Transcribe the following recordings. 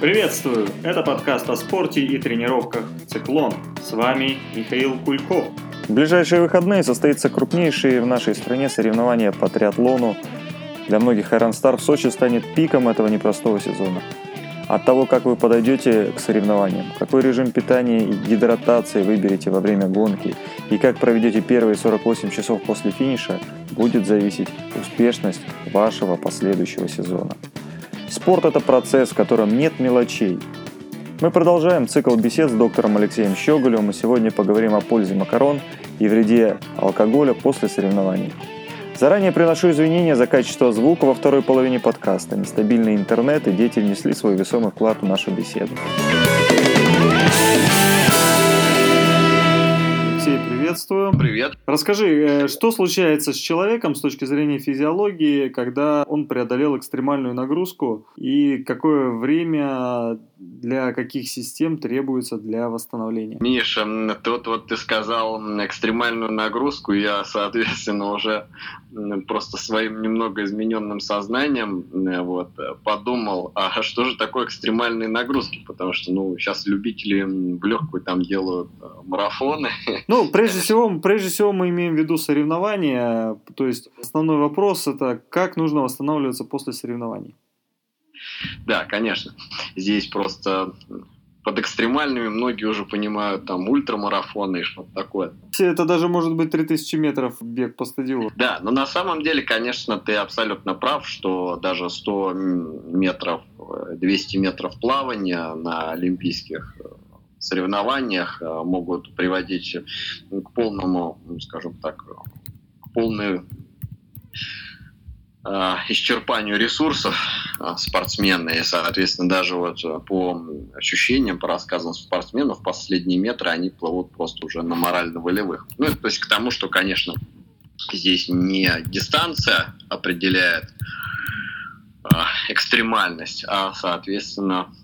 Приветствую! Это подкаст о спорте и тренировках «Циклон». С вами Михаил Кульков. В ближайшие выходные состоится крупнейшее в нашей стране соревнование по триатлону. Для многих Iron Star в Сочи станет пиком этого непростого сезона. От того, как вы подойдете к соревнованиям, какой режим питания и гидратации выберете во время гонки и как проведете первые 48 часов после финиша, будет зависеть успешность вашего последующего сезона. Спорт – это процесс, в котором нет мелочей. Мы продолжаем цикл бесед с доктором Алексеем Щеголевым, и сегодня поговорим о пользе макарон и вреде алкоголя после соревнований. Заранее приношу извинения за качество звука во второй половине подкаста. Нестабильный интернет и дети внесли свой весомый вклад в нашу беседу. Приветствую. Привет. Расскажи, э, что случается с человеком с точки зрения физиологии, когда он преодолел экстремальную нагрузку, и какое время для каких систем требуется для восстановления? Миша, тут вот ты сказал экстремальную нагрузку, я, соответственно, уже просто своим немного измененным сознанием вот, подумал, а что же такое экстремальные нагрузки? Потому что, ну, сейчас любители в легкую там делают э, марафоны. Ну, прежде всего, прежде всего мы имеем в виду соревнования. То есть основной вопрос это как нужно восстанавливаться после соревнований. Да, конечно. Здесь просто под экстремальными многие уже понимают там ультрамарафоны и что-то такое. Это даже может быть 3000 метров бег по стадиону. Да, но на самом деле, конечно, ты абсолютно прав, что даже 100 метров, 200 метров плавания на олимпийских соревнованиях э, могут приводить к полному, скажем так, к полной э, исчерпанию ресурсов э, спортсмена. И, соответственно, даже вот по ощущениям, по рассказам спортсменов, последние метры они плывут просто уже на морально-волевых. Ну, то есть к тому, что, конечно, здесь не дистанция определяет экстремальность, а, соответственно,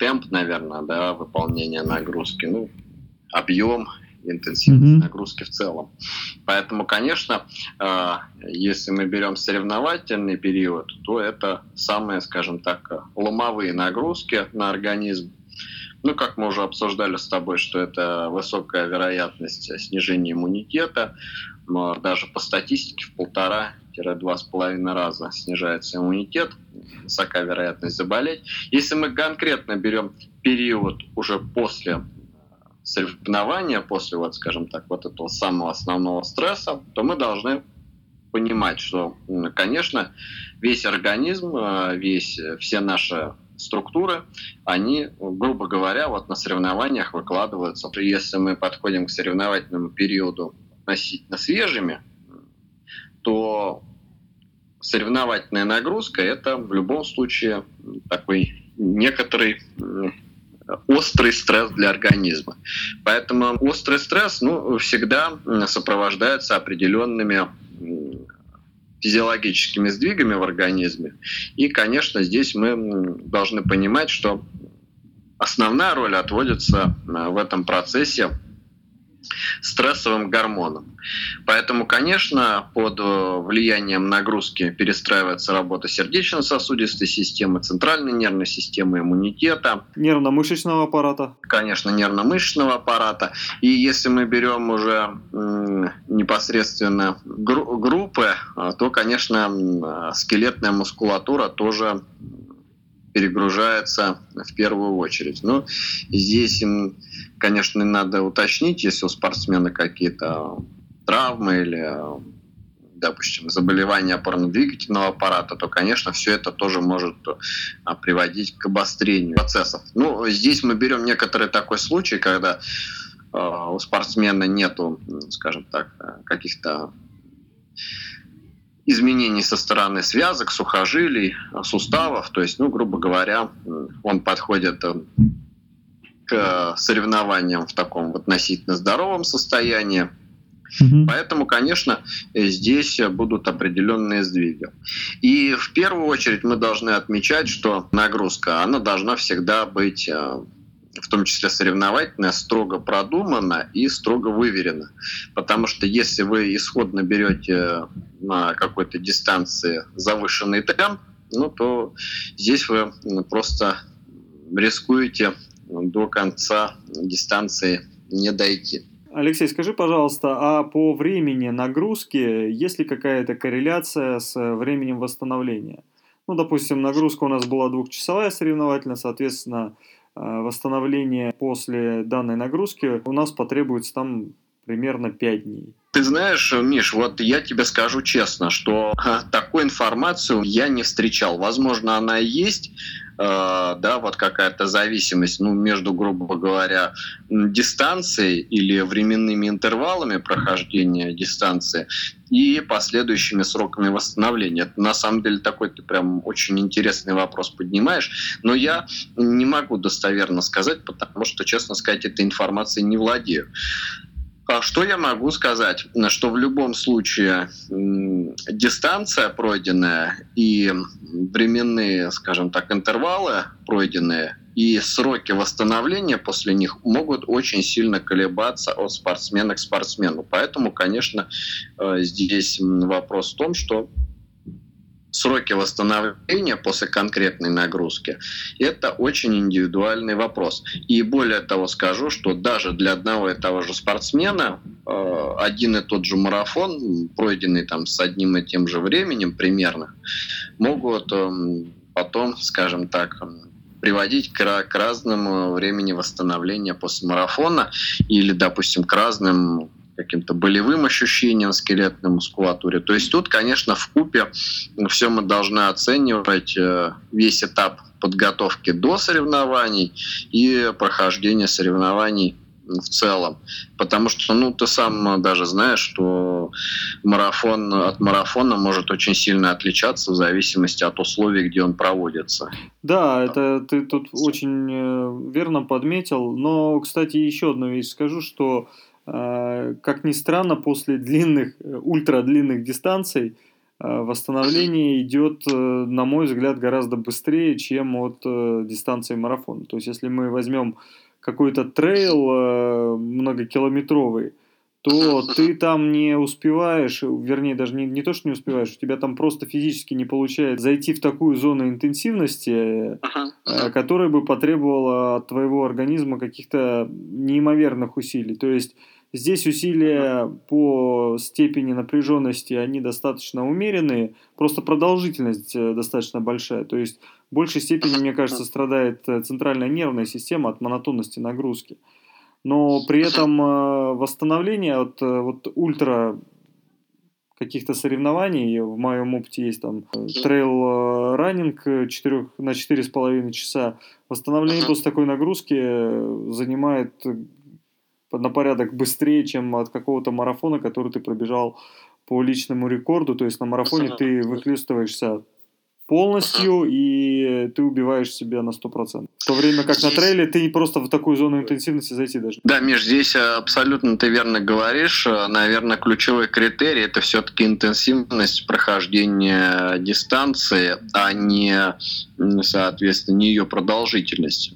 темп, наверное, да, выполнения нагрузки, ну, объем, интенсивность mm-hmm. нагрузки в целом. Поэтому, конечно, э, если мы берем соревновательный период, то это самые, скажем так, ломовые нагрузки на организм. Ну, как мы уже обсуждали с тобой, что это высокая вероятность снижения иммунитета, но даже по статистике в полтора два с половиной раза снижается иммунитет, высокая вероятность заболеть. Если мы конкретно берем период уже после соревнования, после, вот, скажем так, вот этого самого основного стресса, то мы должны понимать, что, конечно, весь организм, э, весь, все наши структуры, они, грубо говоря, вот на соревнованиях выкладываются. Если мы подходим к соревновательному периоду относительно свежими, то соревновательная нагрузка – это в любом случае такой некоторый острый стресс для организма. Поэтому острый стресс ну, всегда сопровождается определенными физиологическими сдвигами в организме. И, конечно, здесь мы должны понимать, что основная роль отводится в этом процессе стрессовым гормоном. Поэтому, конечно, под э, влиянием нагрузки перестраивается работа сердечно-сосудистой системы, центральной нервной системы, иммунитета. Нервно-мышечного аппарата. Конечно, нервно-мышечного аппарата. И если мы берем уже непосредственно гру- группы, э, то, конечно, скелетная мускулатура тоже перегружается в первую очередь. Но здесь им, конечно, надо уточнить, если у спортсмена какие-то травмы или допустим, заболевания опорно-двигательного аппарата, то, конечно, все это тоже может а, приводить к обострению процессов. Ну, здесь мы берем некоторый такой случай, когда э, у спортсмена нету, скажем так, каких-то изменений со стороны связок, сухожилий, суставов. То есть, ну, грубо говоря, он подходит э, к соревнованиям в таком относительно здоровом состоянии. Угу. Поэтому, конечно, здесь будут определенные сдвиги. И в первую очередь мы должны отмечать, что нагрузка, она должна всегда быть э, в том числе соревновательная, строго продумана и строго выверена. Потому что если вы исходно берете на какой-то дистанции завышенный темп, ну, то здесь вы просто рискуете до конца дистанции не дойти. Алексей, скажи, пожалуйста, а по времени нагрузки есть ли какая-то корреляция с временем восстановления? Ну, допустим, нагрузка у нас была двухчасовая соревновательная, соответственно, э, восстановление после данной нагрузки у нас потребуется там примерно 5 дней. Ты знаешь, Миш, вот я тебе скажу честно, что такую информацию я не встречал. Возможно, она есть, э, да, вот какая-то зависимость, ну, между, грубо говоря, дистанцией или временными интервалами прохождения дистанции и последующими сроками восстановления. Это на самом деле такой ты прям очень интересный вопрос поднимаешь, но я не могу достоверно сказать, потому что, честно сказать, этой информацией не владею. А что я могу сказать? Что в любом случае дистанция пройденная и временные, скажем так, интервалы пройденные и сроки восстановления после них могут очень сильно колебаться от спортсмена к спортсмену. Поэтому, конечно, э, здесь вопрос в том, что сроки восстановления после конкретной нагрузки – это очень индивидуальный вопрос. И более того скажу, что даже для одного и того же спортсмена э, один и тот же марафон, пройденный там с одним и тем же временем примерно, могут эм, потом, скажем так, приводить к, к разному времени восстановления после марафона или, допустим, к разным каким-то болевым ощущениям скелетной мускулатуре. То есть тут, конечно, в купе все мы должны оценивать э, весь этап подготовки до соревнований и прохождения соревнований в целом. Потому что, ну, ты сам даже знаешь, что марафон от марафона может очень сильно отличаться в зависимости от условий, где он проводится. Да, это ты тут очень э, верно подметил. Но, кстати, еще одну вещь скажу, что как ни странно, после длинных, э, ультрадлинных дистанций а, восстановление идет, э, на мой взгляд, гораздо быстрее, чем от э, дистанции марафона. То есть, если мы возьмем какой-то трейл многокилометровый, то ты там не успеваешь, вернее, даже не, не то, что не успеваешь, у тебя там просто физически не получается зайти в такую зону интенсивности, которая бы потребовала от твоего организма каких-то неимоверных усилий. То есть Здесь усилия по степени напряженности, они достаточно умеренные, просто продолжительность э, достаточно большая. То есть в большей степени, мне кажется, страдает э, центральная нервная система от монотонности нагрузки. Но при этом э, восстановление от вот ультра каких-то соревнований, в моем опыте есть там трейл раннинг 4, на 4,5 часа, восстановление после такой нагрузки занимает на порядок быстрее, чем от какого-то марафона, который ты пробежал по личному рекорду. То есть на марафоне ты выхлестываешься полностью, и ты убиваешь себя на 100%. В то время как на трейле ты просто в такую зону интенсивности зайти даже. Да, Миш, здесь абсолютно ты верно говоришь. Наверное, ключевой критерий – это все-таки интенсивность прохождения дистанции, а не, соответственно, не ее продолжительность.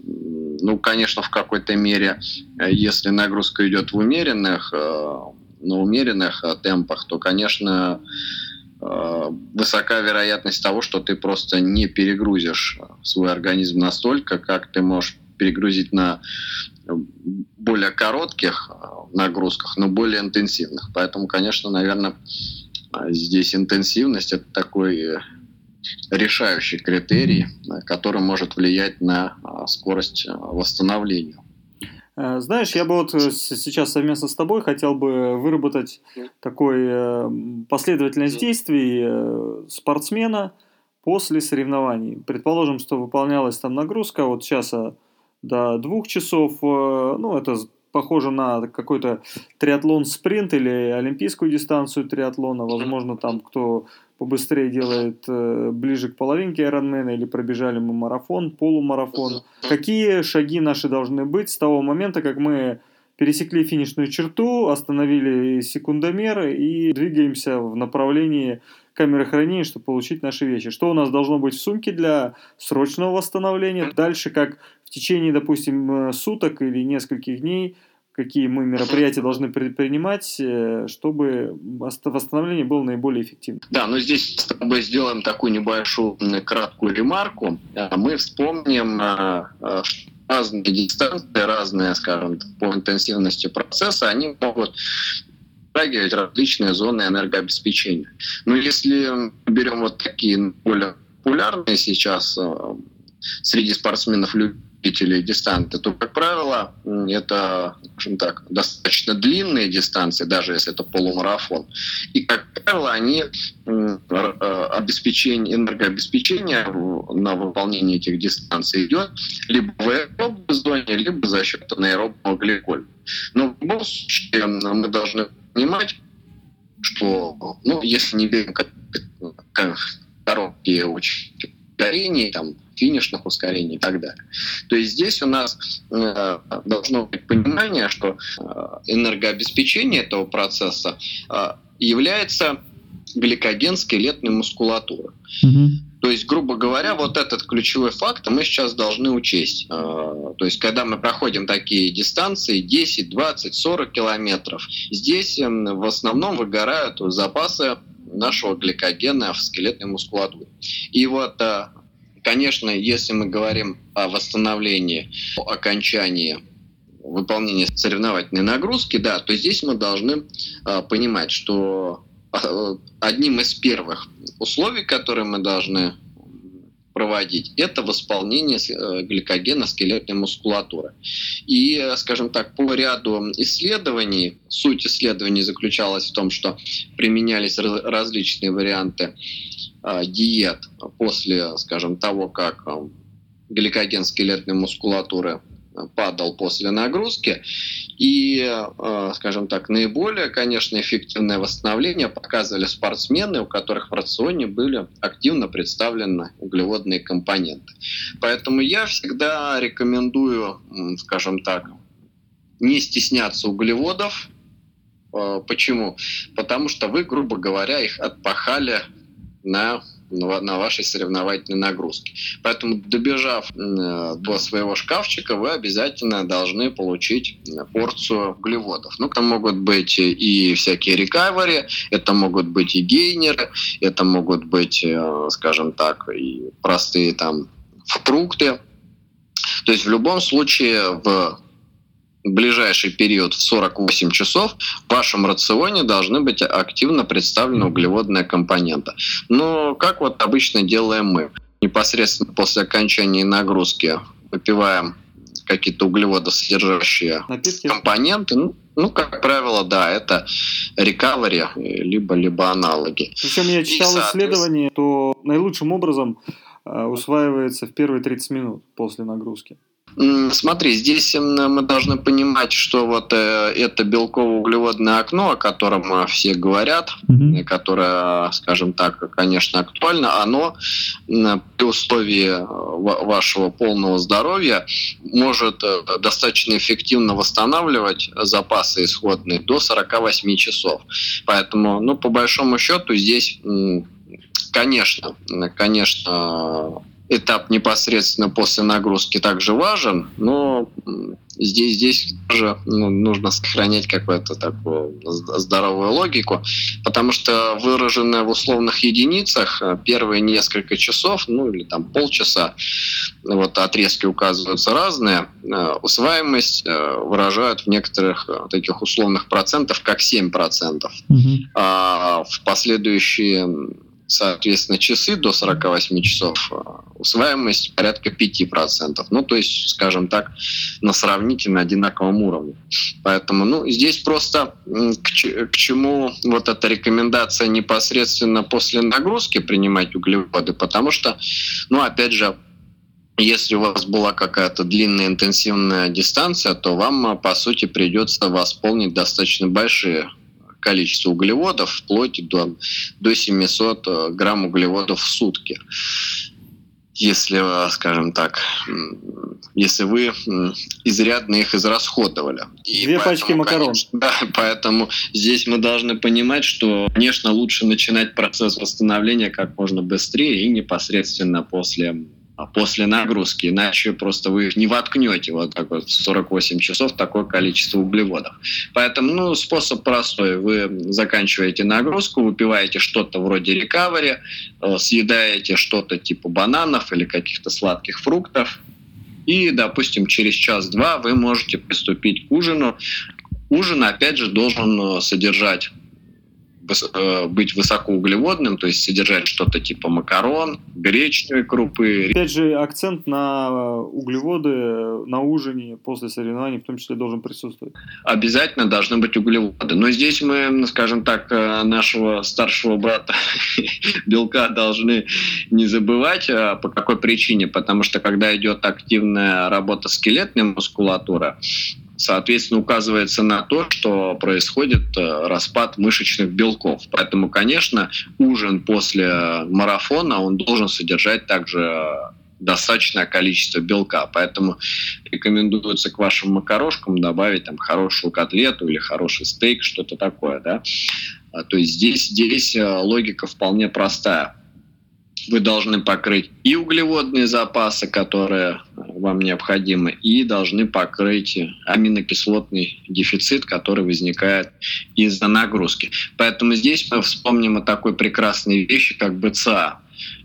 Ну, конечно, в какой-то мере, если нагрузка идет в умеренных, э, на умеренных э, темпах, то, конечно, Э, высока вероятность того, что ты просто не перегрузишь свой организм настолько, как ты можешь перегрузить на более коротких э, нагрузках, но более интенсивных. Поэтому, конечно, наверное, здесь интенсивность это такой решающий критерий, который может влиять на э, скорость восстановления. Э, знаешь, я бы вот э, сейчас совместно с тобой хотел бы выработать такой э, последовательность действий спортсмена после соревнований. Предположим, что выполнялась там нагрузка от часа до двух часов. Ну, это похоже на какой-то триатлон-спринт или олимпийскую дистанцию триатлона. Возможно, там кто побыстрее делает э, ближе к половинке Ironman или пробежали мы марафон, полумарафон. Какие шаги наши должны быть с того момента, как мы пересекли финишную черту, остановили секундомер и двигаемся в направлении камеры хранения, чтобы получить наши вещи. Что у нас должно быть в сумке для срочного восстановления? Дальше, как в течение, допустим, э, суток или нескольких дней какие мы мероприятия должны предпринимать, э, чтобы восстановление было наиболее эффективным. Да, но здесь с тобой сделаем такую небольшую краткую ремарку. А мы вспомним а, разные дистанции, разные, скажем, по интенсивности процесса, они могут затрагивать различные зоны энергообеспечения. Но если берем вот такие более популярные сейчас среди спортсменов любителей дистанции, то, как правило, это, скажем так, достаточно длинные дистанции, даже если это полумарафон. И, как правило, они э, обеспечение, энергообеспечение на выполнение этих дистанций идет либо в аэробной зоне, либо за счет аэробного гликоля. Но в любом случае мы должны понимать, что, ну, если не берем короткие ускорений, там, финишных ускорений и так далее. То есть здесь у нас э, должно быть понимание, что э, энергообеспечение этого процесса э, является гликоген скелетной мускулатуры. Угу. То есть, грубо говоря, вот этот ключевой факт мы сейчас должны учесть. То есть, когда мы проходим такие дистанции 10, 20, 40 километров, здесь в основном выгорают запасы нашего гликогена в скелетной мускулатуре. И вот Конечно, если мы говорим о восстановлении, о окончании выполнения соревновательной нагрузки, да, то здесь мы должны э, понимать, что одним из первых условий, которые мы должны проводить, это восполнение э, гликогена скелетной мускулатуры. И, скажем так, по ряду исследований, суть исследований заключалась в том, что применялись различные варианты диет после, скажем, того, как гликоген скелетной мускулатуры падал после нагрузки. И, скажем так, наиболее, конечно, эффективное восстановление показывали спортсмены, у которых в рационе были активно представлены углеводные компоненты. Поэтому я всегда рекомендую, скажем так, не стесняться углеводов. Почему? Потому что вы, грубо говоря, их отпахали на на вашей соревновательной нагрузке. Поэтому, добежав э, до своего шкафчика, вы обязательно должны получить порцию углеводов. Ну, это могут быть и всякие рекавери, это могут быть и гейнеры, это могут быть, э, скажем так, и простые там фрукты. То есть в любом случае в ближайший период в 48 часов в вашем рационе должны быть активно представлены углеводные компоненты. Но как вот обычно делаем мы? Непосредственно после окончания нагрузки выпиваем какие-то углеводосодержащие Напитки. компоненты. Ну, ну, как правило, да, это recovery, либо, либо аналоги. Причем я читал И, исследование, то наилучшим образом э, усваивается в первые 30 минут после нагрузки. Смотри, здесь мы должны понимать, что вот э, это белково-углеводное окно, о котором э, все говорят, mm-hmm. которое, скажем так, конечно, актуально, оно при условии вашего полного здоровья может достаточно эффективно восстанавливать запасы исходные до 48 часов. Поэтому, ну, по большому счету, здесь, конечно, конечно, этап непосредственно после нагрузки также важен, но здесь, здесь тоже ну, нужно сохранять какую-то такую здоровую логику, потому что выраженная в условных единицах э, первые несколько часов, ну или там полчаса, вот отрезки указываются разные, э, усваиваемость э, выражают в некоторых таких условных процентов как 7%. Угу. А в последующие соответственно, часы до 48 часов, а, усваиваемость порядка 5%. Ну, то есть, скажем так, на сравнительно одинаковом уровне. Поэтому, ну, здесь просто к, к чему вот эта рекомендация непосредственно после нагрузки принимать углеводы, потому что, ну, опять же, если у вас была какая-то длинная интенсивная дистанция, то вам, по сути, придется восполнить достаточно большие количество углеводов вплоть до, до 700 э, грамм углеводов в сутки. Если, э, скажем так, если вы изрядно их израсходовали. И Две поэтому, пачки макарон. Конечно, да, поэтому здесь мы должны понимать, что, конечно, лучше начинать процесс восстановления как можно быстрее и непосредственно после после нагрузки, иначе просто вы их не воткнете вот так вот в 48 часов такое количество углеводов. Поэтому ну, способ простой. Вы заканчиваете нагрузку, выпиваете что-то вроде рекавери, э, съедаете что-то типа бананов или каких-то сладких фруктов, и, допустим, через час-два вы можете приступить к ужину. Ужин, опять же, должен э, содержать быть высокоуглеводным, то есть содержать что-то типа макарон, гречневой крупы. Опять же, акцент на углеводы на ужине после соревнований в том числе должен присутствовать. Обязательно должны быть углеводы. Но здесь мы, скажем так, э, нашего старшего брата белка должны не забывать. А по какой причине? Потому что когда идет активная работа скелетной мускулатуры, соответственно, указывается на то, что происходит э, распад мышечных белков. Поэтому, конечно, ужин после марафона, он должен содержать также достаточное количество белка. Поэтому рекомендуется к вашим макарошкам добавить там хорошую котлету или хороший стейк, что-то такое. Да? А, то есть здесь, здесь э, логика вполне простая вы должны покрыть и углеводные запасы, которые вам необходимы, и должны покрыть аминокислотный дефицит, который возникает из-за нагрузки. Поэтому здесь мы вспомним о такой прекрасной вещи, как БЦА.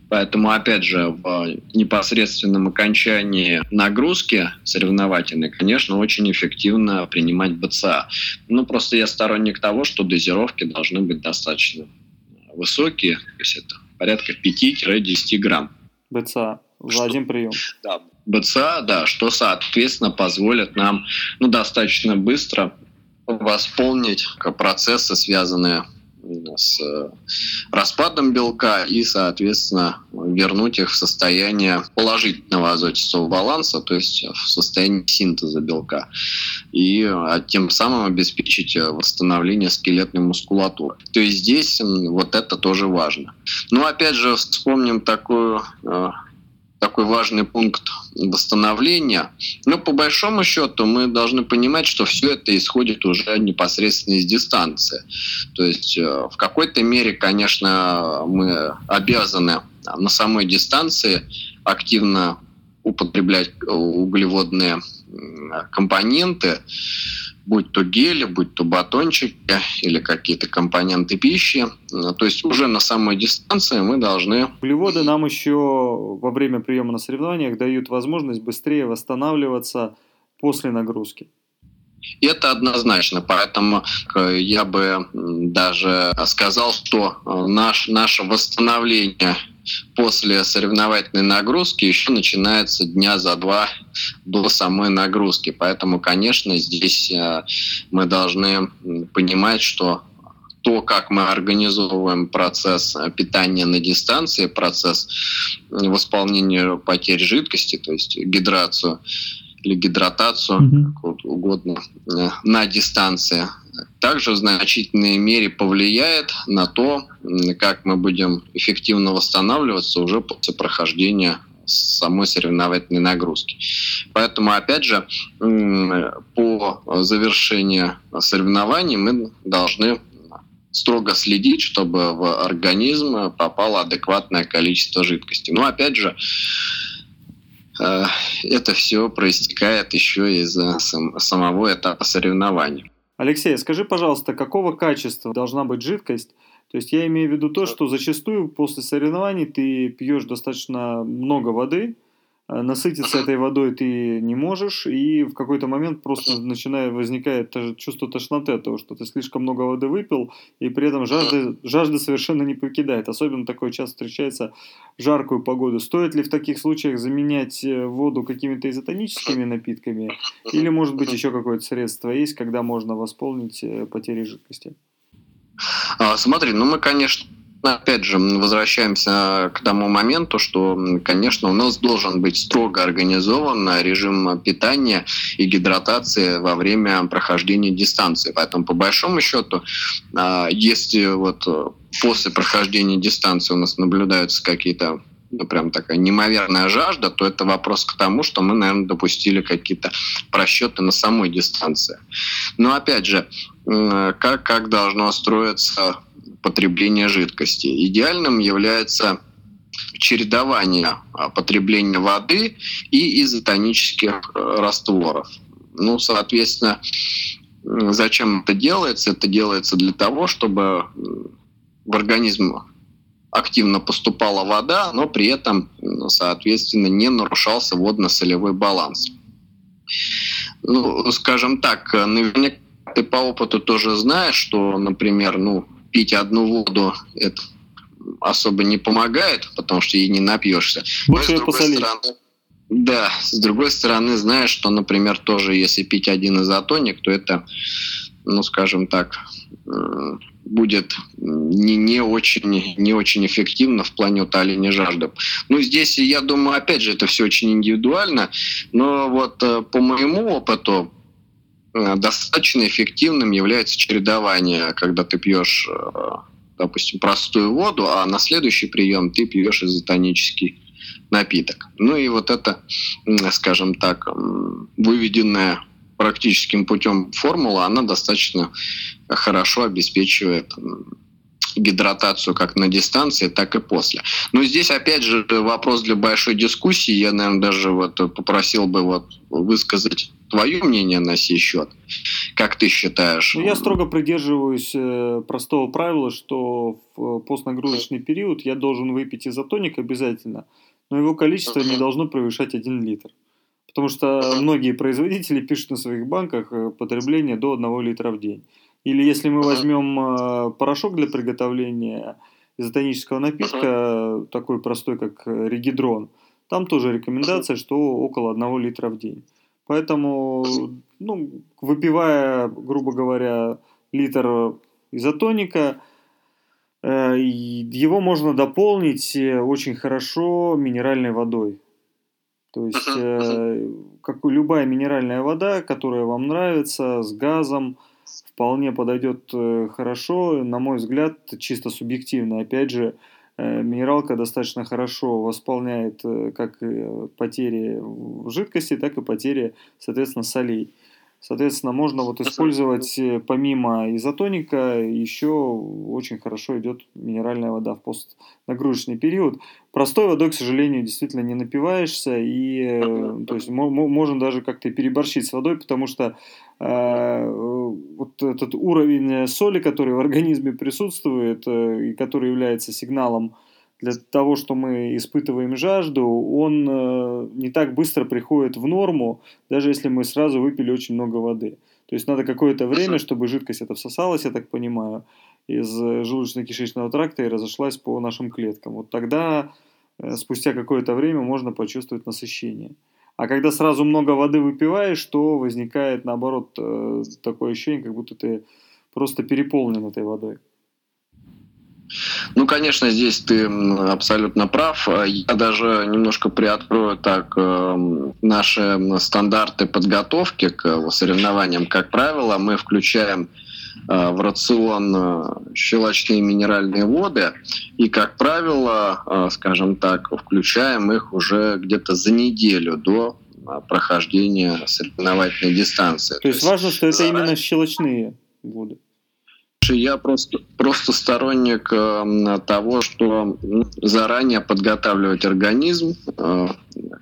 Поэтому, опять же, в непосредственном окончании нагрузки соревновательной, конечно, очень эффективно принимать БЦА. Ну, просто я сторонник того, что дозировки должны быть достаточно высокие, то есть это порядка 5-10 грамм. БЦА за что, один прием. Да, БЦА, да, что, соответственно, позволит нам ну, достаточно быстро восполнить процессы, связанные с э, распадом белка и, соответственно, вернуть их в состояние положительного азотистого баланса, то есть в состояние синтеза белка, и а, тем самым обеспечить э, восстановление скелетной мускулатуры. То есть здесь вот это тоже важно. Но опять же вспомним такую э, такой важный пункт восстановления. Но по большому счету мы должны понимать, что все это исходит уже непосредственно из дистанции. То есть э, в какой-то мере, конечно, мы обязаны на самой дистанции активно употреблять углеводные компоненты, будь то гели, будь то батончики или какие-то компоненты пищи. То есть уже на самой дистанции мы должны... Углеводы нам еще во время приема на соревнованиях дают возможность быстрее восстанавливаться после нагрузки. Это однозначно, поэтому э, я бы даже сказал, что э, наш, наше восстановление после соревновательной нагрузки еще начинается дня за два до самой нагрузки. Поэтому, конечно, здесь э, мы должны понимать, что то, как мы организовываем процесс питания на дистанции, процесс восполнения потерь жидкости, то есть гидрацию или гидратацию, mm-hmm. как угодно, э, на дистанции, также в значительной мере повлияет на то, как мы будем эффективно восстанавливаться уже после прохождения самой соревновательной нагрузки. Поэтому, опять же, по завершении соревнований мы должны строго следить, чтобы в организм попало адекватное количество жидкости. Но, опять же, это все проистекает еще из самого этапа соревнований. Алексей, скажи, пожалуйста, какого качества должна быть жидкость? То есть я имею в виду то, что зачастую после соревнований ты пьешь достаточно много воды, насытиться этой водой ты не можешь, и в какой-то момент просто начинает возникает чувство тошноты от того, что ты слишком много воды выпил, и при этом жажда, жажда совершенно не покидает. Особенно такое часто встречается в жаркую погоду. Стоит ли в таких случаях заменять э, воду какими-то изотоническими напитками, или, может быть, еще какое-то средство есть, когда можно восполнить э, потери жидкости? А, смотри, ну мы, конечно, Опять же, возвращаемся к тому моменту, что, конечно, у нас должен быть строго организован режим питания и гидратации во время прохождения дистанции. Поэтому, по большому счету, если вот после прохождения дистанции у нас наблюдаются какие-то ну, прям такая неимоверная жажда, то это вопрос к тому, что мы, наверное, допустили какие-то просчеты на самой дистанции. Но опять же, как, как должно строиться потребления жидкости. Идеальным является чередование потребления воды и изотонических растворов. Ну, соответственно, зачем это делается? Это делается для того, чтобы в организм активно поступала вода, но при этом, соответственно, не нарушался водно-солевой баланс. Ну, скажем так, наверняка ты по опыту тоже знаешь, что, например, ну, пить одну воду это особо не помогает, потому что ей не напьешься. Лучше ее посолить. Стороны, да, с другой стороны, знаешь, что, например, тоже если пить один изотоник, то это, ну, скажем так, будет не, не, очень, не очень эффективно в плане утоления жажды. Ну, здесь, я думаю, опять же, это все очень индивидуально, но вот э, по моему опыту достаточно эффективным является чередование, когда ты пьешь, э, допустим, простую воду, а на следующий прием ты пьешь изотонический напиток. Ну и вот это, скажем так, выведенная практическим путем формула, она достаточно хорошо обеспечивает гидратацию как на дистанции, так и после. Но здесь, опять же, вопрос для большой дискуссии. Я, наверное, даже вот попросил бы вот высказать твое мнение на сей счет. Как ты считаешь? Ну, я строго придерживаюсь э, простого правила, что в постнагрузочный период я должен выпить изотоник обязательно, но его количество не должно превышать 1 литр. Потому что многие производители пишут на своих банках э, потребление до 1 литра в день. Или если мы возьмем э, порошок для приготовления изотонического напитка, такой простой, как регидрон, там тоже рекомендация, что около 1 литра в день. Поэтому, ну, выпивая, грубо говоря, литр изотоника, э, его можно дополнить очень хорошо минеральной водой. То есть, э, как любая минеральная вода, которая вам нравится, с газом, вполне подойдет э, хорошо, на мой взгляд, чисто субъективно. Опять же, э, минералка достаточно хорошо восполняет э, как потери жидкости, так и потери, соответственно, солей. Соответственно, можно вот использовать помимо изотоника еще очень хорошо идет минеральная вода в постнагрузочный период. Простой водой, к сожалению, действительно не напиваешься, и то есть можно даже как-то переборщить с водой, потому что э, вот этот уровень соли, который в организме присутствует э, и который является сигналом для того, что мы испытываем жажду, он э, не так быстро приходит в норму, даже если мы сразу выпили очень много воды. То есть надо какое-то время, чтобы жидкость это всосалась, я так понимаю, из желудочно-кишечного тракта и разошлась по нашим клеткам. Вот тогда, э, спустя какое-то время, можно почувствовать насыщение. А когда сразу много воды выпиваешь, то возникает, наоборот, э, такое ощущение, как будто ты просто переполнен этой водой. Ну, конечно, здесь ты абсолютно прав. Я даже немножко приоткрою так э, наши стандарты подготовки к соревнованиям. Как правило, мы включаем э, в рацион щелочные минеральные воды. И, как правило, скажем так, включаем их уже где-то за неделю до прохождения соревновательной дистанции. То, То есть важно, что это заранее... именно щелочные воды. Я просто, просто сторонник э, того, что заранее подготавливать организм э,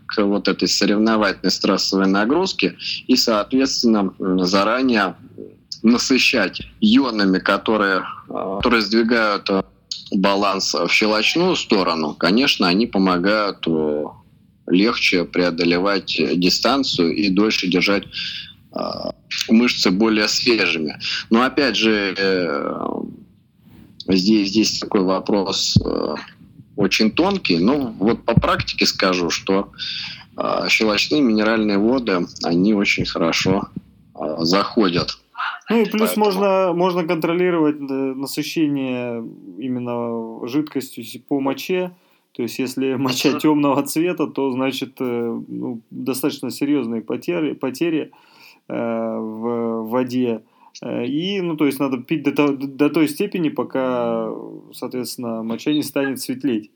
к вот этой соревновательной стрессовой нагрузке и, соответственно, заранее насыщать ионами, которые, э, которые сдвигают э, баланс в щелочную сторону, конечно, они помогают э, легче преодолевать дистанцию и дольше держать мышцы более свежими. Но опять же, э, здесь, здесь такой вопрос э, очень тонкий. Но вот по практике скажу, что щелочные минеральные воды, они очень хорошо заходят. Ну и плюс Поэтому... можно, можно контролировать э, насыщение именно жидкостью по моче. То есть, если моча темного цвета, то значит ну, достаточно серьезные потери, потери Э, в воде. Э, и, ну, то есть надо пить до, до той степени, пока, соответственно, моча не станет светлеть.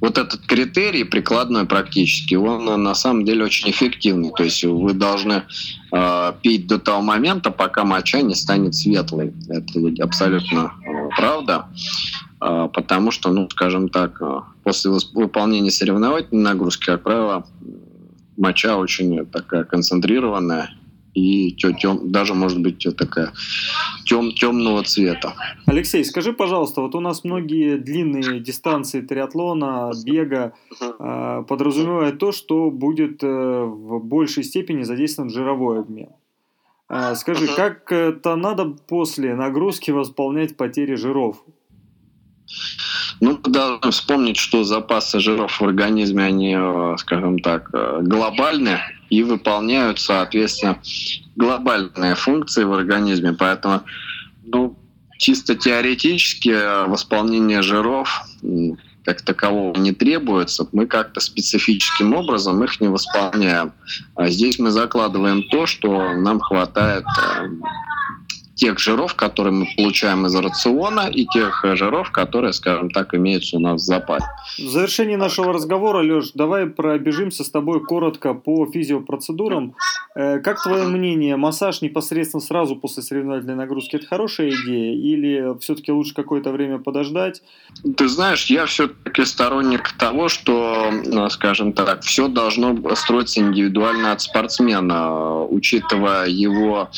Вот этот критерий прикладной практически, он на самом деле очень эффективный. То есть вы должны э, пить до того момента, пока моча не станет светлой. Это абсолютно э, правда. потому что, ну, скажем так, после выполнения соревновательной нагрузки, как правило, моча очень такая концентрированная, и тем, даже может быть такая тем, темного цвета. Алексей, скажи, пожалуйста, вот у нас многие длинные дистанции триатлона, бега э, подразумевают то, что будет э, в большей степени задействован жировой обмен. Э, скажи, как это надо после нагрузки восполнять потери жиров? Ну, должны вспомнить, что запасы жиров в организме, они, э, скажем так, э, глобальны и выполняют, соответственно, глобальные функции в организме. Поэтому, ну, чисто теоретически э, восполнение жиров как такового не требуется, мы как-то специфическим образом их не восполняем. А здесь мы закладываем то, что нам хватает тех жиров, которые мы получаем из рациона, и тех жиров, которые, скажем так, имеются у нас в запасе. В завершении нашего разговора, Леш, давай пробежимся с тобой коротко по физиопроцедурам. Э, как твое мнение, массаж непосредственно сразу после соревновательной нагрузки – это хорошая идея? Или все-таки лучше какое-то время подождать? Ты знаешь, я все-таки сторонник того, что, э, скажем так, все должно строиться индивидуально от спортсмена, учитывая его,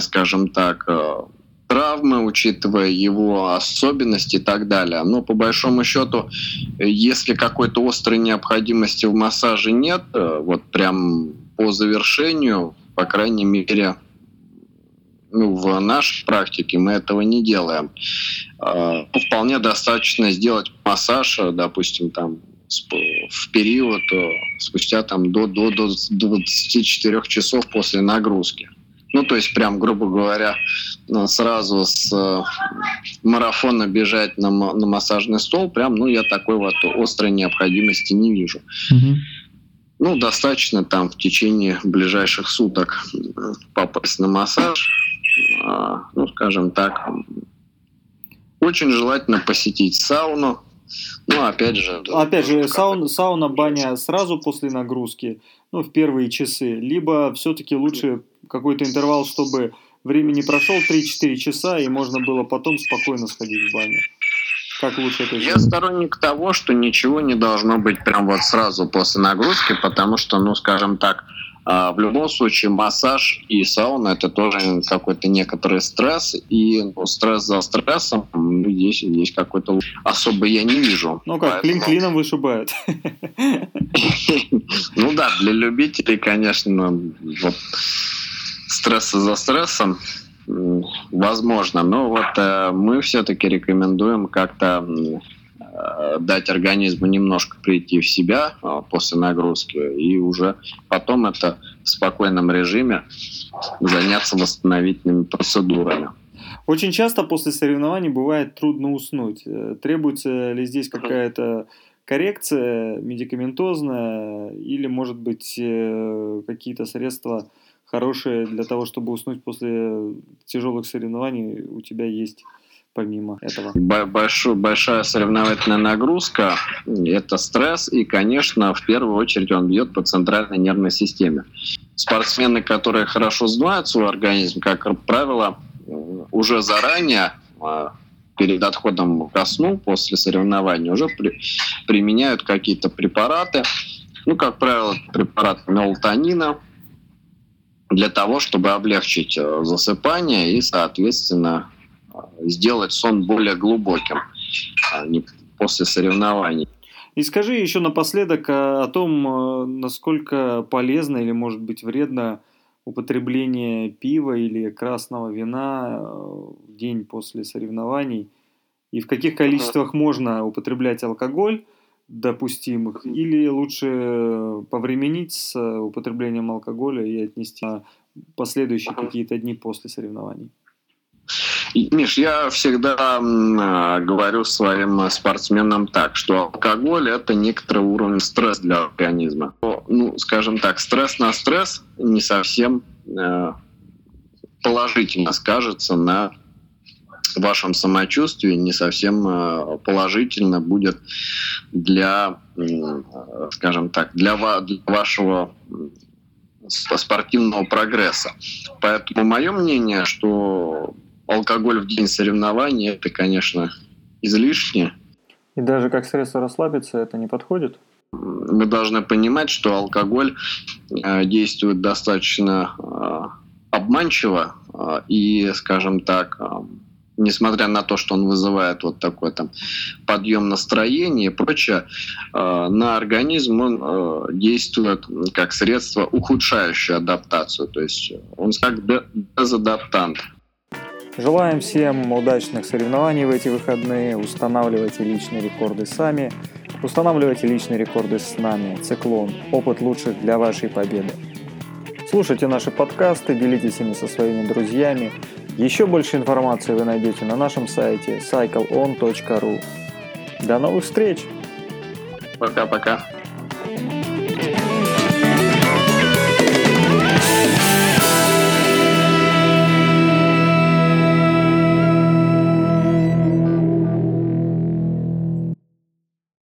скажем так, Э, травмы, учитывая его особенности и так далее. Но по большому счету, если какой-то острой необходимости в массаже нет, э, вот прям по завершению, по крайней мере, ну, в нашей практике мы этого не делаем. Э, вполне достаточно сделать массаж, допустим, там в период спустя там до, до, до 24 часов после нагрузки. Ну, то есть, прям, грубо говоря, ну, сразу с э, марафона бежать на, на массажный стол, прям, ну, я такой вот острой необходимости не вижу. Угу. Ну, достаточно там в течение ближайших суток попасть на массаж. Ну, скажем так, очень желательно посетить сауну. Ну, опять же... Опять же, саун, сауна, баня сразу после нагрузки, ну, в первые часы, либо все-таки лучше какой-то интервал, чтобы времени прошел 3-4 часа, и можно было потом спокойно сходить в баню. Как лучше это сделать? Я сторонник того, что ничего не должно быть прям вот сразу после нагрузки, потому что, ну, скажем так, а, в любом случае массаж и сауна это тоже какой-то некоторый стресс, и ну, стресс за стрессом ну, здесь, здесь какой-то особо я не вижу. Ну как, клин клином вышибает. Ну да, для любителей, конечно, вот стресса за стрессом, возможно. Но вот э, мы все-таки рекомендуем как-то э, дать организму немножко прийти в себя э, после нагрузки и уже потом это в спокойном режиме заняться восстановительными процедурами. Очень часто после соревнований бывает трудно уснуть. Э, требуется ли здесь какая-то коррекция медикаментозная или, может быть, э, какие-то средства хорошее для того, чтобы уснуть после тяжелых соревнований, у тебя есть помимо этого? Большой, большая соревновательная нагрузка – это стресс, и, конечно, в первую очередь он бьет по центральной нервной системе. Спортсмены, которые хорошо знают свой организм, как правило, уже заранее а, перед отходом ко сну после соревнований уже при, применяют какие-то препараты, ну, как правило, препарат мелатонина, для того, чтобы облегчить э, засыпание и, соответственно, э, сделать сон более глубоким а после соревнований. И скажи еще напоследок о том, э, насколько полезно или, может быть, вредно употребление пива или красного вина в день после соревнований, и в каких количествах можно употреблять алкоголь, допустимых, или лучше повременить с употреблением алкоголя и отнести на последующие какие-то дни после соревнований? Миш, я всегда э, говорю своим спортсменам так, что алкоголь это некоторый уровень стресс для организма. Ну, скажем так, стресс на стресс не совсем э, положительно скажется на вашем самочувствии не совсем э, положительно будет для, скажем так, для, вашего спортивного прогресса. Поэтому мое мнение, что алкоголь в день соревнований это, конечно, излишне. И даже как средство расслабиться это не подходит? Мы должны понимать, что алкоголь э, действует достаточно э, обманчиво э, и, скажем так, э, несмотря на то, что он вызывает вот такой там подъем настроения и прочее, э, на организм он э, действует как средство, ухудшающее адаптацию. То есть он как дезадаптант. Желаем всем удачных соревнований в эти выходные. Устанавливайте личные рекорды сами. Устанавливайте личные рекорды с нами. Циклон. Опыт лучших для вашей победы. Слушайте наши подкасты, делитесь ими со своими друзьями. Еще больше информации вы найдете на нашем сайте cycleon.ru. До новых встреч! Пока-пока.